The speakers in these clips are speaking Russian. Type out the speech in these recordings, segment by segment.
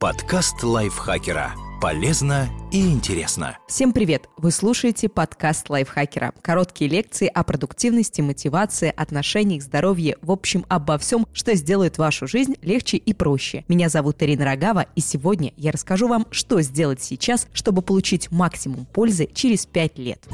Подкаст лайфхакера. Полезно и интересно. Всем привет! Вы слушаете подкаст лайфхакера. Короткие лекции о продуктивности, мотивации, отношениях, здоровье, в общем, обо всем, что сделает вашу жизнь легче и проще. Меня зовут Ирина Рогава, и сегодня я расскажу вам, что сделать сейчас, чтобы получить максимум пользы через 5 лет.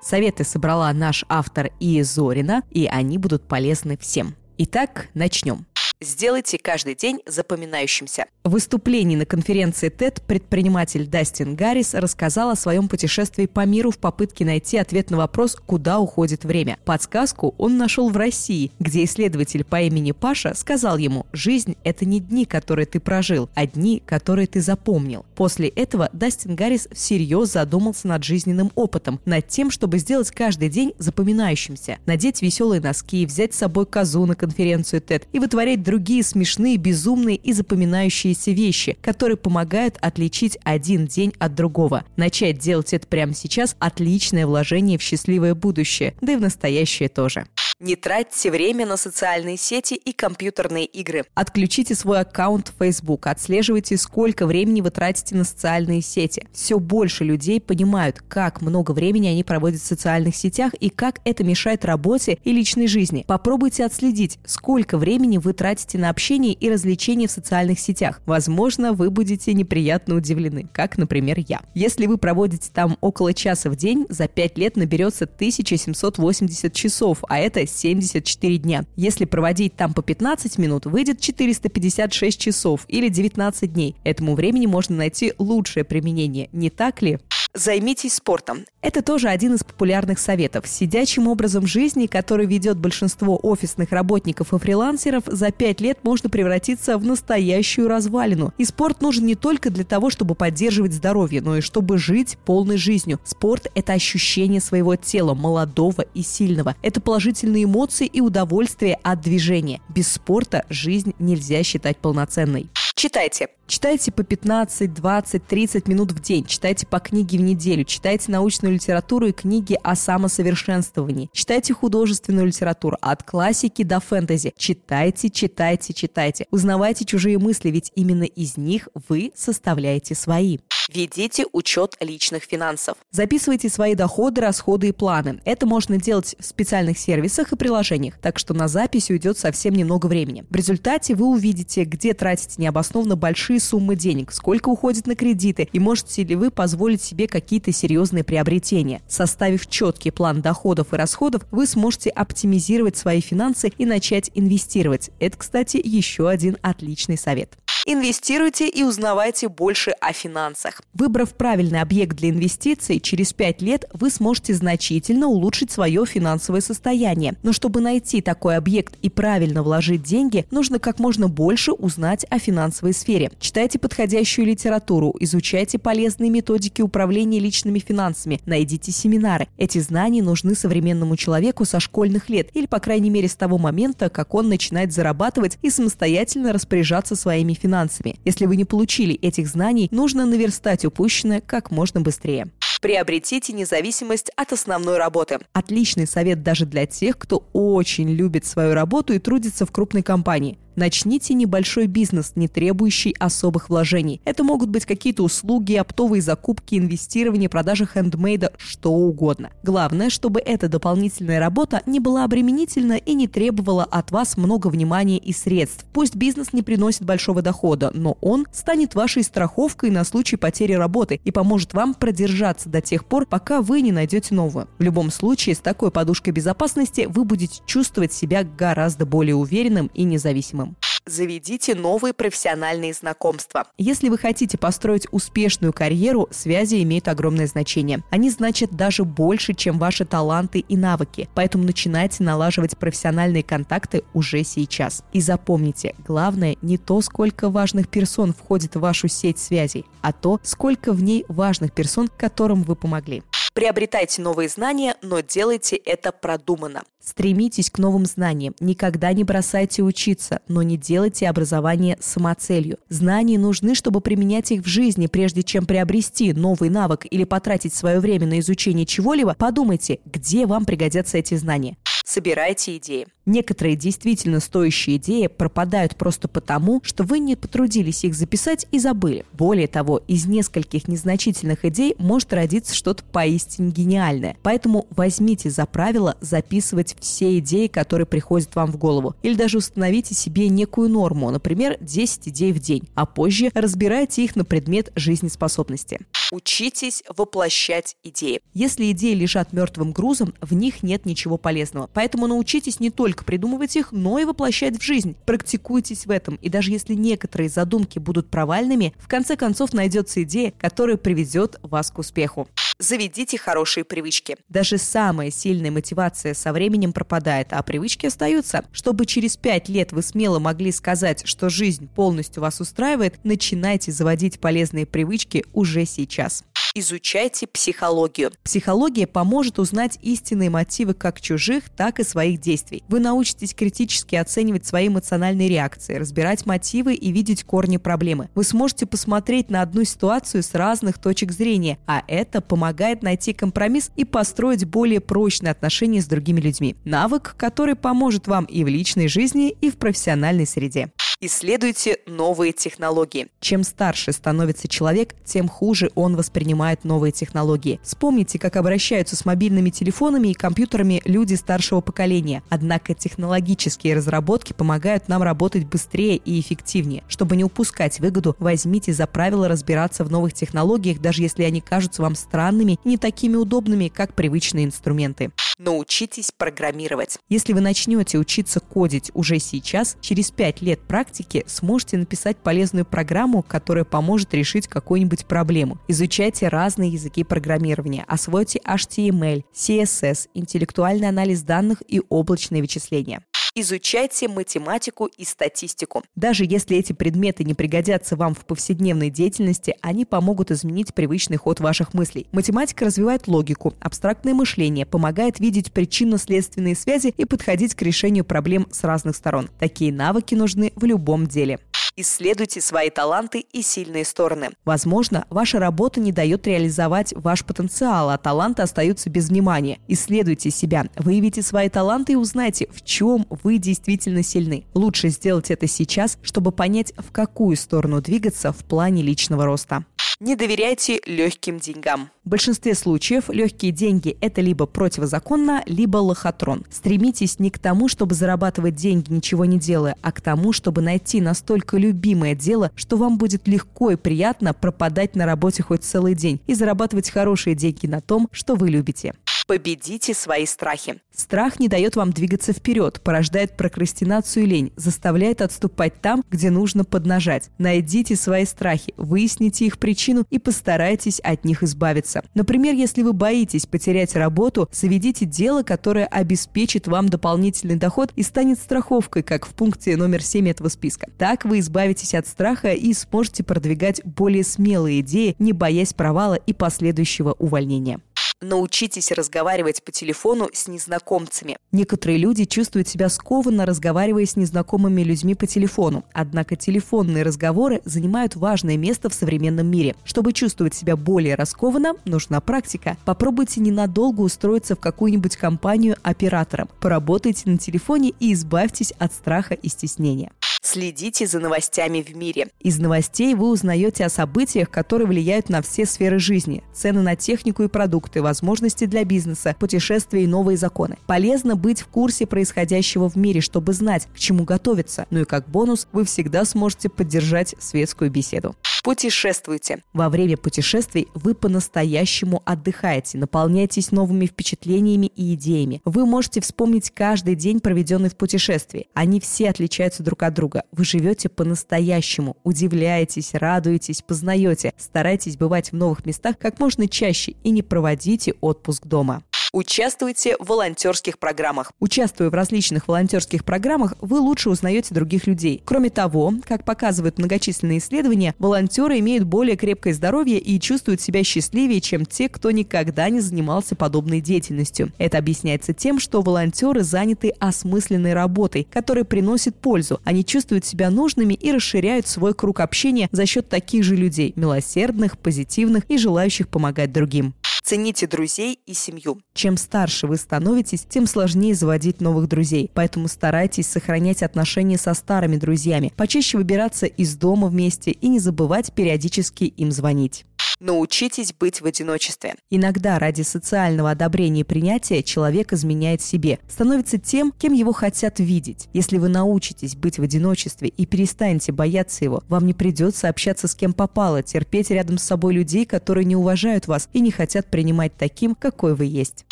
Советы собрала наш автор Зорина, и они будут полезны всем. Итак, начнем. Сделайте каждый день запоминающимся. В выступлении на конференции TED предприниматель Дастин Гаррис рассказал о своем путешествии по миру в попытке найти ответ на вопрос, куда уходит время. Подсказку он нашел в России, где исследователь по имени Паша сказал ему, жизнь – это не дни, которые ты прожил, а дни, которые ты запомнил. После этого Дастин Гаррис всерьез задумался над жизненным опытом, над тем, чтобы сделать каждый день запоминающимся, надеть веселые носки, взять с собой козу на конференцию TED и вытворять смешные, безумные и запоминающиеся вещи, которые помогают отличить один день от другого. Начать делать это прямо сейчас – отличное вложение в счастливое будущее, да и в настоящее тоже. Не тратьте время на социальные сети и компьютерные игры. Отключите свой аккаунт в Facebook. Отслеживайте, сколько времени вы тратите на социальные сети. Все больше людей понимают, как много времени они проводят в социальных сетях и как это мешает работе и личной жизни. Попробуйте отследить, сколько времени вы тратите на общение и развлечения в социальных сетях. Возможно, вы будете неприятно удивлены, как, например, я. Если вы проводите там около часа в день, за 5 лет наберется 1780 часов, а это 74 дня. Если проводить там по 15 минут, выйдет 456 часов или 19 дней. Этому времени можно найти лучшее применение, не так ли? Займитесь спортом. Это тоже один из популярных советов. Сидячим образом жизни, который ведет большинство офисных работников и фрилансеров, за пять лет можно превратиться в настоящую развалину. И спорт нужен не только для того, чтобы поддерживать здоровье, но и чтобы жить полной жизнью. Спорт – это ощущение своего тела, молодого и сильного. Это положительные эмоции и удовольствие от движения. Без спорта жизнь нельзя считать полноценной. Читайте. Читайте по 15, 20, 30 минут в день. Читайте по книге в неделю. Читайте научную литературу и книги о самосовершенствовании. Читайте художественную литературу от классики до фэнтези. Читайте, читайте, читайте. Узнавайте чужие мысли, ведь именно из них вы составляете свои. Ведите учет личных финансов. Записывайте свои доходы, расходы и планы. Это можно делать в специальных сервисах и приложениях, так что на запись уйдет совсем немного времени. В результате вы увидите, где тратите необоснованно большие суммы денег, сколько уходит на кредиты и можете ли вы позволить себе какие-то серьезные приобретения. Составив четкий план доходов и расходов, вы сможете оптимизировать свои финансы и начать инвестировать. Это, кстати, еще один отличный совет. Инвестируйте и узнавайте больше о финансах. Выбрав правильный объект для инвестиций, через 5 лет вы сможете значительно улучшить свое финансовое состояние. Но чтобы найти такой объект и правильно вложить деньги, нужно как можно больше узнать о финансовой сфере. Читайте подходящую литературу, изучайте полезные методики управления личными финансами, найдите семинары. Эти знания нужны современному человеку со школьных лет или, по крайней мере, с того момента, как он начинает зарабатывать и самостоятельно распоряжаться своими финансами. Если вы не получили этих знаний, нужно наверстать упущенное как можно быстрее. Приобретите независимость от основной работы. Отличный совет даже для тех, кто очень любит свою работу и трудится в крупной компании. Начните небольшой бизнес, не требующий особых вложений. Это могут быть какие-то услуги, оптовые закупки, инвестирование, продажа хендмейда, что угодно. Главное, чтобы эта дополнительная работа не была обременительна и не требовала от вас много внимания и средств. Пусть бизнес не приносит большого дохода, но он станет вашей страховкой на случай потери работы и поможет вам продержаться до тех пор, пока вы не найдете новую. В любом случае, с такой подушкой безопасности вы будете чувствовать себя гораздо более уверенным и независимым заведите новые профессиональные знакомства. Если вы хотите построить успешную карьеру, связи имеют огромное значение. Они значат даже больше, чем ваши таланты и навыки. Поэтому начинайте налаживать профессиональные контакты уже сейчас. И запомните, главное не то, сколько важных персон входит в вашу сеть связей, а то, сколько в ней важных персон, которым вы помогли. Приобретайте новые знания, но делайте это продуманно. Стремитесь к новым знаниям. Никогда не бросайте учиться, но не делайте образование самоцелью. Знания нужны, чтобы применять их в жизни. Прежде чем приобрести новый навык или потратить свое время на изучение чего-либо, подумайте, где вам пригодятся эти знания. Собирайте идеи. Некоторые действительно стоящие идеи пропадают просто потому, что вы не потрудились их записать и забыли. Более того, из нескольких незначительных идей может родиться что-то поистине гениальное. Поэтому возьмите за правило записывать все идеи, которые приходят вам в голову. Или даже установите себе некую норму, например, 10 идей в день, а позже разбирайте их на предмет жизнеспособности. Учитесь воплощать идеи. Если идеи лежат мертвым грузом, в них нет ничего полезного. Поэтому научитесь не только придумывать их, но и воплощать в жизнь. Практикуйтесь в этом. И даже если некоторые задумки будут провальными, в конце концов найдется идея, которая приведет вас к успеху. Заведите хорошие привычки. Даже самая сильная мотивация со временем пропадает, а привычки остаются. Чтобы через пять лет вы смело могли сказать, что жизнь полностью вас устраивает, начинайте заводить полезные привычки уже сейчас. Изучайте психологию. Психология поможет узнать истинные мотивы как чужих, так и своих действий. Вы научитесь критически оценивать свои эмоциональные реакции, разбирать мотивы и видеть корни проблемы. Вы сможете посмотреть на одну ситуацию с разных точек зрения, а это помогает найти компромисс и построить более прочные отношения с другими людьми. Навык, который поможет вам и в личной жизни, и в профессиональной среде. Исследуйте новые технологии. Чем старше становится человек, тем хуже он воспринимает новые технологии. Вспомните, как обращаются с мобильными телефонами и компьютерами люди старшего поколения. Однако технологические разработки помогают нам работать быстрее и эффективнее. Чтобы не упускать выгоду, возьмите за правило разбираться в новых технологиях, даже если они кажутся вам странными и не такими удобными, как привычные инструменты. Научитесь программировать. Если вы начнете учиться кодить уже сейчас, через 5 лет практики сможете написать полезную программу, которая поможет решить какую-нибудь проблему. Изучайте разные языки программирования, освойте HTML, CSS, интеллектуальный анализ данных и облачные вычисления изучайте математику и статистику. Даже если эти предметы не пригодятся вам в повседневной деятельности, они помогут изменить привычный ход ваших мыслей. Математика развивает логику, абстрактное мышление, помогает видеть причинно-следственные связи и подходить к решению проблем с разных сторон. Такие навыки нужны в любом деле. Исследуйте свои таланты и сильные стороны. Возможно, ваша работа не дает реализовать ваш потенциал, а таланты остаются без внимания. Исследуйте себя, выявите свои таланты и узнайте, в чем вы действительно сильны. Лучше сделать это сейчас, чтобы понять, в какую сторону двигаться в плане личного роста. Не доверяйте легким деньгам. В большинстве случаев легкие деньги – это либо противозаконно, либо лохотрон. Стремитесь не к тому, чтобы зарабатывать деньги, ничего не делая, а к тому, чтобы найти настолько любимое дело, что вам будет легко и приятно пропадать на работе хоть целый день и зарабатывать хорошие деньги на том, что вы любите. Победите свои страхи. Страх не дает вам двигаться вперед, порождает прокрастинацию и лень, заставляет отступать там, где нужно поднажать. Найдите свои страхи, выясните их причину и постарайтесь от них избавиться. Например, если вы боитесь потерять работу, заведите дело, которое обеспечит вам дополнительный доход и станет страховкой, как в пункте номер 7 этого списка. Так вы избавитесь от страха и сможете продвигать более смелые идеи, не боясь провала и последующего увольнения. Научитесь разговаривать по телефону с незнакомцами. Некоторые люди чувствуют себя скованно, разговаривая с незнакомыми людьми по телефону. Однако телефонные разговоры занимают важное место в современном мире. Чтобы чувствовать себя более раскованно, нужна практика. Попробуйте ненадолго устроиться в какую-нибудь компанию оператором. Поработайте на телефоне и избавьтесь от страха и стеснения. Следите за новостями в мире. Из новостей вы узнаете о событиях, которые влияют на все сферы жизни. Цены на технику и продукты, возможности для бизнеса, путешествия и новые законы. Полезно быть в курсе происходящего в мире, чтобы знать, к чему готовиться. Ну и как бонус, вы всегда сможете поддержать светскую беседу. Путешествуйте. Во время путешествий вы по-настоящему отдыхаете, наполняетесь новыми впечатлениями и идеями. Вы можете вспомнить каждый день, проведенный в путешествии. Они все отличаются друг от друга. Вы живете по-настоящему, удивляетесь, радуетесь, познаете. Старайтесь бывать в новых местах как можно чаще и не проводите отпуск дома. Участвуйте в волонтерских программах. Участвуя в различных волонтерских программах, вы лучше узнаете других людей. Кроме того, как показывают многочисленные исследования, волонтеры имеют более крепкое здоровье и чувствуют себя счастливее, чем те, кто никогда не занимался подобной деятельностью. Это объясняется тем, что волонтеры заняты осмысленной работой, которая приносит пользу. Они чувствуют себя нужными и расширяют свой круг общения за счет таких же людей – милосердных, позитивных и желающих помогать другим. Цените друзей и семью. Чем старше вы становитесь, тем сложнее заводить новых друзей. Поэтому старайтесь сохранять отношения со старыми друзьями, почаще выбираться из дома вместе и не забывать периодически им звонить. Научитесь быть в одиночестве. Иногда ради социального одобрения и принятия человек изменяет себе, становится тем, кем его хотят видеть. Если вы научитесь быть в одиночестве и перестанете бояться его, вам не придется общаться с кем попало, терпеть рядом с собой людей, которые не уважают вас и не хотят принимать таким, какой вы есть.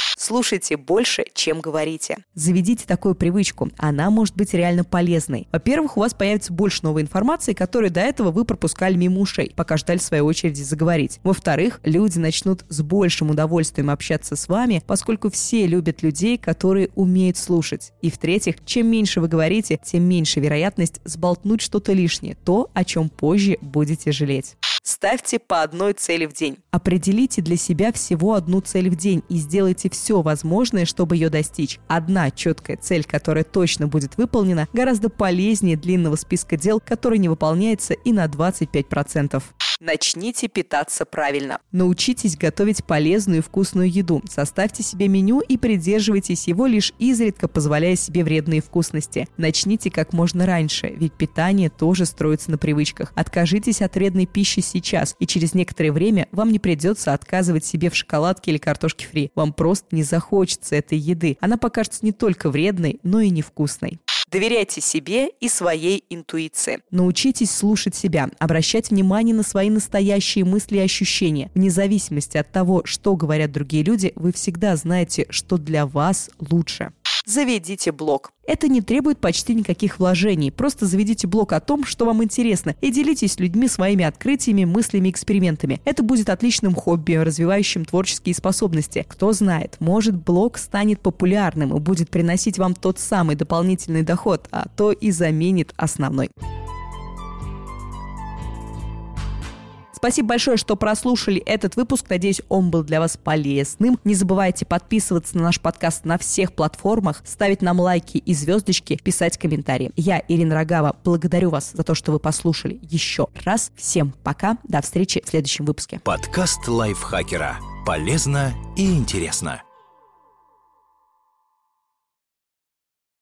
Слушайте больше, чем говорите. Заведите такую привычку. Она может быть реально полезной. Во-первых, у вас появится больше новой информации, которую до этого вы пропускали мимо ушей, пока ждали своей очереди заговорить. Во-вторых, люди начнут с большим удовольствием общаться с вами, поскольку все любят людей, которые умеют слушать. И в-третьих, чем меньше вы говорите, тем меньше вероятность сболтнуть что-то лишнее, то, о чем позже будете жалеть. Ставьте по одной цели в день. Определите для себя всего одну цель в день и сделайте все возможное, чтобы ее достичь. Одна четкая цель, которая точно будет выполнена, гораздо полезнее длинного списка дел, который не выполняется и на 25%. Начните питаться правильно. Научитесь готовить полезную и вкусную еду. Составьте себе меню и придерживайтесь его лишь изредка, позволяя себе вредные вкусности. Начните как можно раньше, ведь питание тоже строится на привычках. Откажитесь от вредной пищи сейчас, и через некоторое время вам не придется отказывать себе в шоколадке или картошке фри. Вам просто не захочется этой еды. Она покажется не только вредной, но и невкусной. Доверяйте себе и своей интуиции. Научитесь слушать себя, обращать внимание на свои настоящие мысли и ощущения. Вне зависимости от того, что говорят другие люди, вы всегда знаете, что для вас лучше заведите блог. Это не требует почти никаких вложений. Просто заведите блог о том, что вам интересно, и делитесь с людьми своими открытиями, мыслями, экспериментами. Это будет отличным хобби, развивающим творческие способности. Кто знает, может блог станет популярным и будет приносить вам тот самый дополнительный доход, а то и заменит основной. Спасибо большое, что прослушали этот выпуск. Надеюсь, он был для вас полезным. Не забывайте подписываться на наш подкаст на всех платформах, ставить нам лайки и звездочки, писать комментарии. Я, Ирина Рогава, благодарю вас за то, что вы послушали еще раз. Всем пока. До встречи в следующем выпуске. Подкаст лайфхакера. Полезно и интересно.